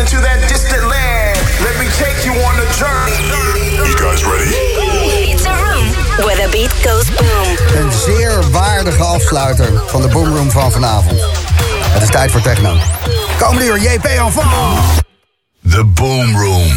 into that distant land. Let me take you on a journey. You guys ready? It's a room where the beat goes boom. Een zeer waardige afsluiter van de Boomroom van vanavond. Het is tijd voor techno. Komende uur JP Enfant. The Boom Room.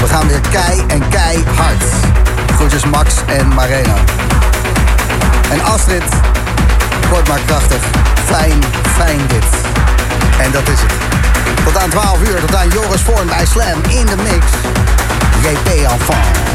We gaan weer kei en keihard. Groetjes Max en Mareno. En Astrid, kort maar krachtig. Fijn, fijn dit. En dat is het. Tot aan 12 uur, tot aan Joris Vorm bij Slam in de mix. JP Enfant.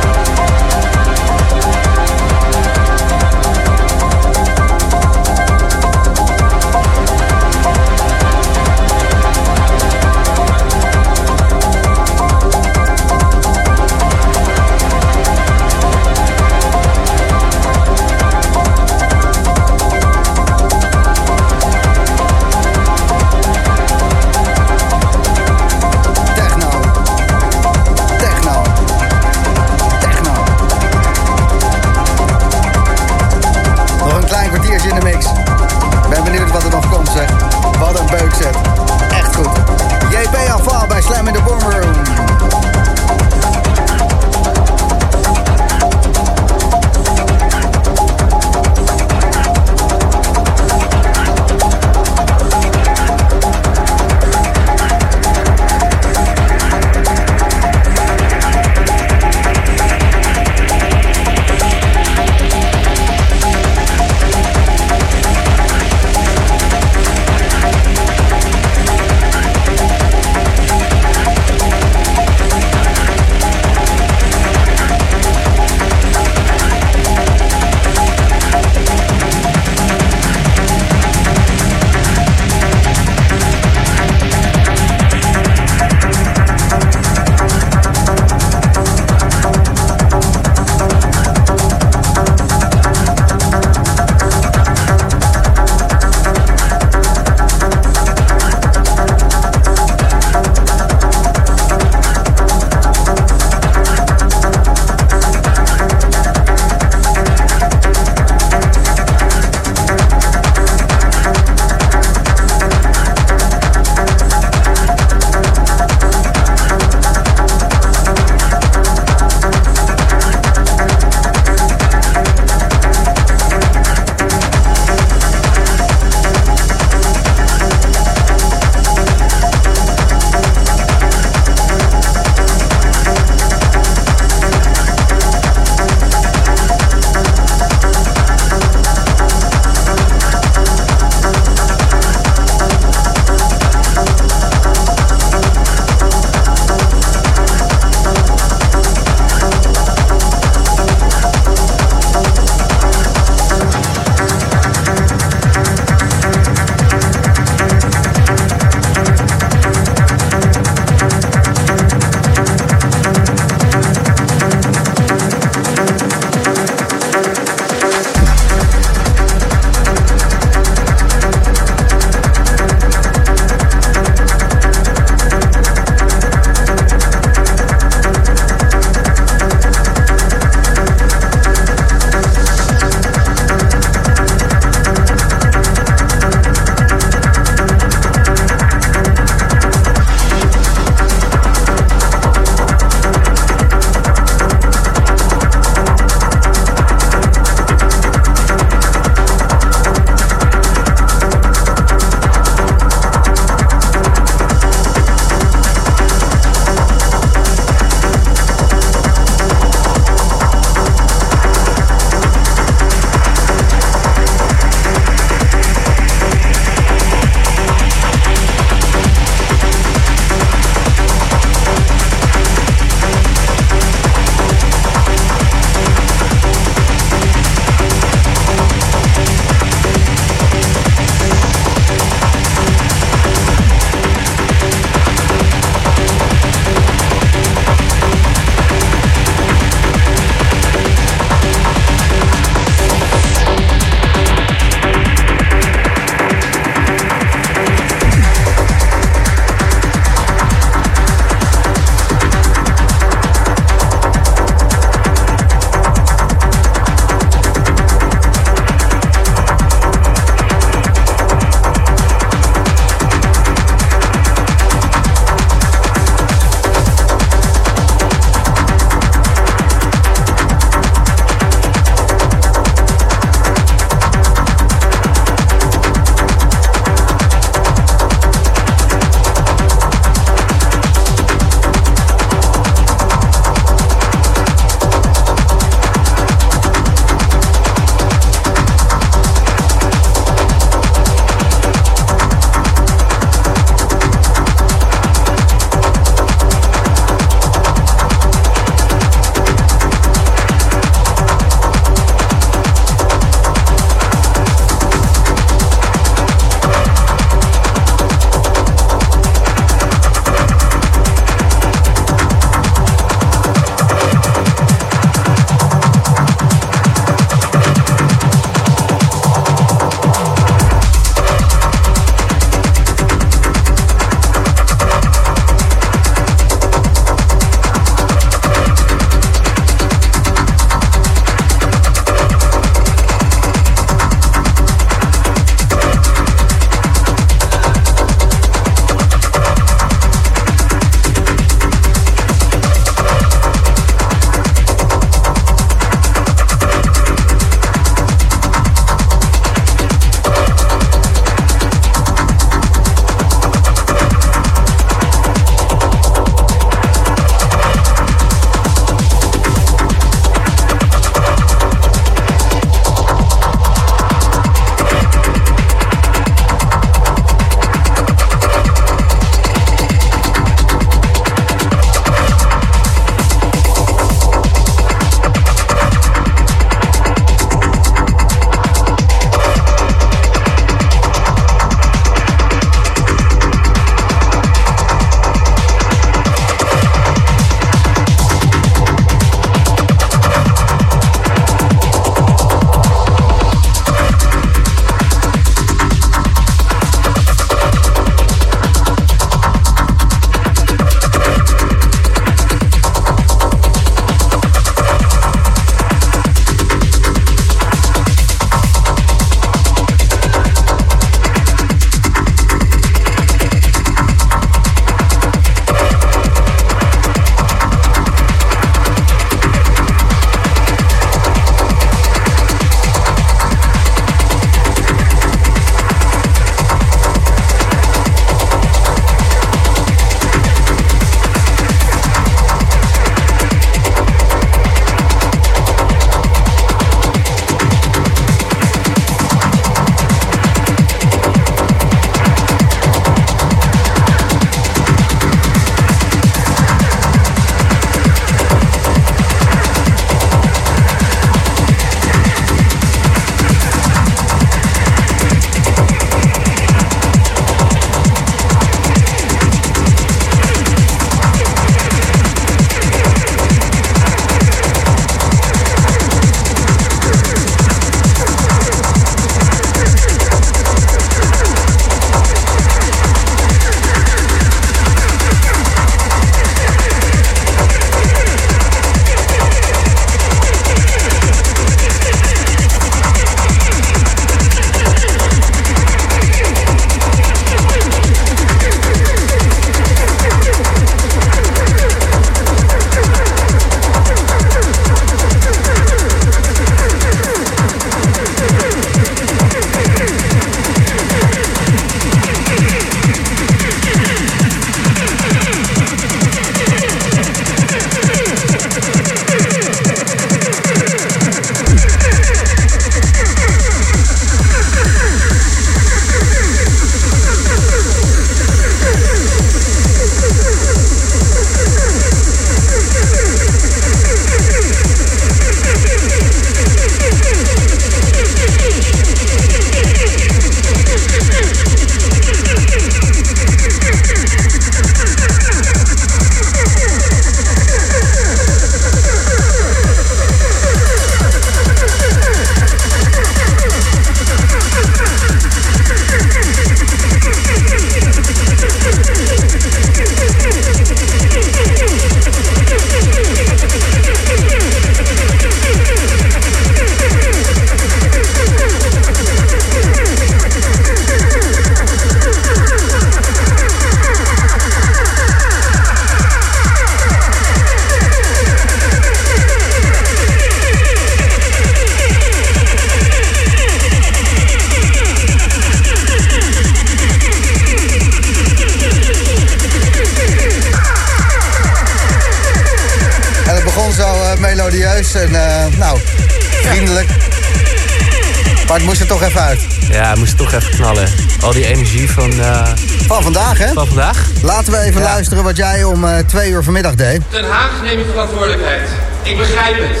Toch even uit. Ja, we moesten toch even knallen. Al die energie van, eh, Van vandaag, hè? van vandaag. Laten we even Ja. luisteren wat jij om eh, twee uur vanmiddag deed. Den Haag neem je verantwoordelijkheid. Ik begrijp het.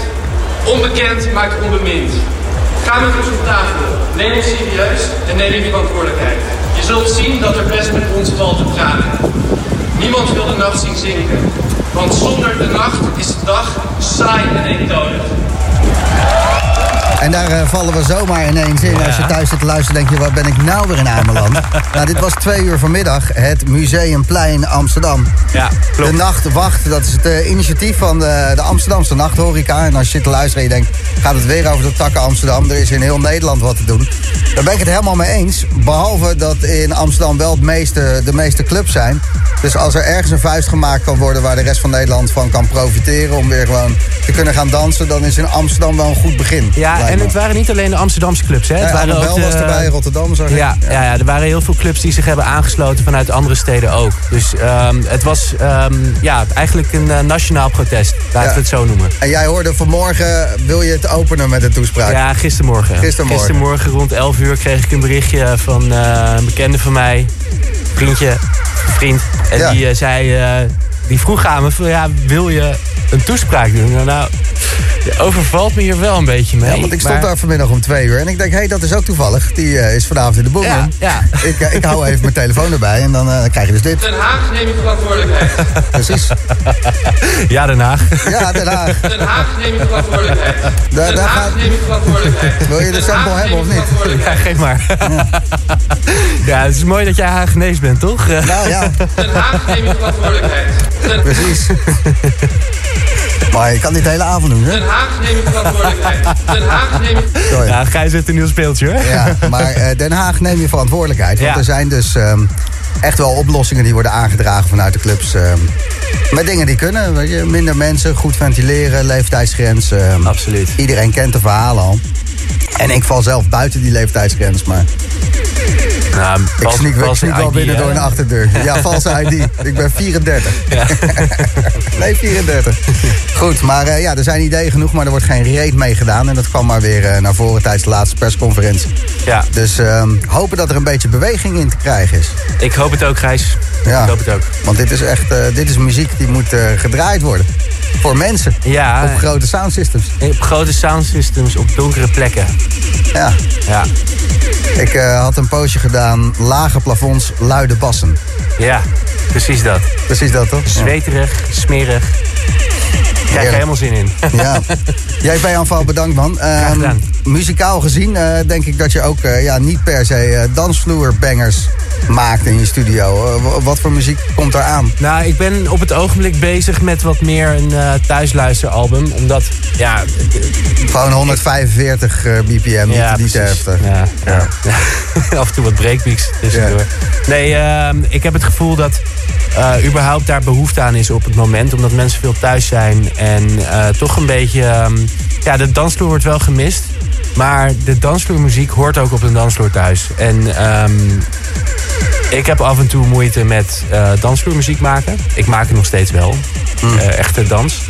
Onbekend maakt onbemind. Ga met ons op tafel. Neem ons serieus en neem je verantwoordelijkheid. Je zult zien dat er best met ons valt te praten. Niemand wil de nacht zien zinken. Want zonder de nacht is de dag saai en eentonig. En daar eh, vallen we zomaar ineens in. Als je thuis zit te luisteren, denk je, wat ben ik nou weer in aanbeland? nou, dit was twee uur vanmiddag, het Museumplein Amsterdam. Ja, De klopt. Nacht Wacht, dat is het eh, initiatief van de, de Amsterdamse Nachthoreca. En als je zit te luisteren en je denkt, gaat het weer over de takken Amsterdam? Er is in heel Nederland wat te doen. Daar ben ik het helemaal mee eens. Behalve dat in Amsterdam wel het meeste, de meeste clubs zijn. Dus als er ergens een vuist gemaakt kan worden waar de rest van Nederland van kan profiteren... om weer gewoon te kunnen gaan dansen, dan is in Amsterdam wel een goed begin. Ja, en me. het waren niet alleen de Amsterdamse clubs. Hè. Het Ja, waren ook de- was erbij, Rotterdam zag ik. Ja, ja. Ja, er waren heel veel clubs die zich hebben aangesloten vanuit andere steden ook. Dus ehm, het was ehm, ja, eigenlijk een eh, nationaal protest, laten Ja. we het zo noemen. En jij hoorde vanmorgen, wil je het openen met een toespraak? Ja, gistermorgen. Gistermorgen. Gistermorgen rond 11 uur kreeg ik een berichtje van eh, een bekende van mij, vriendje, vriend. En Ja. die eh, zei, eh, die vroeg aan me van ja, wil je een toespraak doen? Nou, Nou, je overvalt me hier wel een beetje mee. Ja, want ik stond maar- daar vanmiddag om twee uur en ik denk, hé, hey, dat is ook toevallig. Die eh, is vanavond in de boom. Ja, ja. Ik, eh, ik hou even mijn telefoon erbij en dan, eh, krijg je dus dit. Den Haag neem je verantwoordelijkheid. Precies. Ja, Den Haag. Ja, Den Haag. Den Haag neem je verantwoordelijkheid. Daar- Den daar Haag gaat- neem je verantwoordelijkheid. Wil je de sample hebben of niet? Ja, geef maar. ja, het is mooi dat jij Hagenees bent, toch? Nou ja, Den Haag neem je verantwoordelijkheid. Precies. Maar je kan dit de hele avond doen, hè? Den Haag neem je verantwoordelijkheid. Den Haag neem je... Sorry. Ja, Gijs heeft een nieuw speeltje hoor. Ja, maar eh, Den Haag neem je verantwoordelijkheid. Want Ja. er zijn dus ehm, echt wel oplossingen die worden aangedragen vanuit de clubs. ehm, met dingen die kunnen. Weet je, minder mensen, goed ventileren, leeftijdsgrens. ehm, Absoluut. Iedereen kent de verhalen al. En ik val zelf buiten die leeftijdsgrens, maar Nou, ik vals- sneak, ik valse sneak wel ID, binnen door een achterdeur. Ja, valse ID. Ik ben 34. nee, 34. Goed, maar eh, ja, er zijn ideeën genoeg, maar er wordt geen reet mee gedaan. En dat kwam maar weer eh, naar voren tijdens de laatste persconferentie. Ja, Dus ehm, hopen dat er een beetje beweging in te krijgen is. ik hoop het ook, Gijs. Ja. Ik hoop het ook. Want dit is echt eh, dit is muziek die moet gedraaid worden. Voor mensen. Ja, Op grote soundsystems. op grote soundsystems op donkere plekken. Ja. Ja, Ik eh, had een poosje gedaan. Lage plafonds, luide bassen. ja precies dat. Precies dat, toch? Zweterig, smerig. Krijg je helemaal zin in. Ja. Jij aanval bedankt man. Gedaan. muzikaal gezien eh, denk ik dat je ook eh, ja, niet per se eh, dansvloerbangers maakt in je studio. Wat voor muziek komt daar aan? Nou, ik ben op het ogenblik bezig met wat meer een thuisluisteralbum. Omdat, ja... Gewoon 145 eh, bpm, ja, niet te precies. heftig. Ja, ja. Af en toe wat breakbeats tussendoor. Nee, ehm, ik heb het gevoel dat eh, überhaupt daar behoefte aan is op het moment. Omdat mensen veel thuis zijn. En eh, toch een beetje... ehm, ja, de dansvloer wordt wel gemist. Maar de dansvloermuziek hoort ook op een dansvloer thuis. En ehm, ik heb af en toe moeite met eh dansvloermuziek maken. Ik maak het nog steeds wel. Hmm. Eh, echte dans.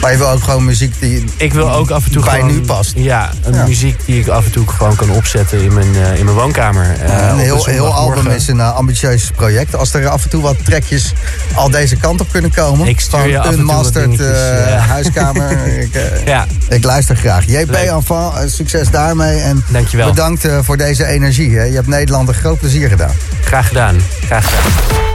Maar je wil ook gewoon muziek die Ik wil ook af en toe bij gewoon... nu past. Ja, een Ja. muziek die ik af en toe gewoon kan opzetten in mijn, eh, in mijn woonkamer. Eh, een heel, heel album is een eh, ambitieus project. Als er af en toe wat trekjes al deze kant op kunnen komen. Ik stuur je af en toe eh, ja. huiskamer. ik, Ja, ik luister graag. JP. Enfant, succes daarmee. En Dankjewel. bedankt voor deze energie. Hè. Je hebt Nederland een groot plezier gedaan. graag gedaan. Graag gedaan.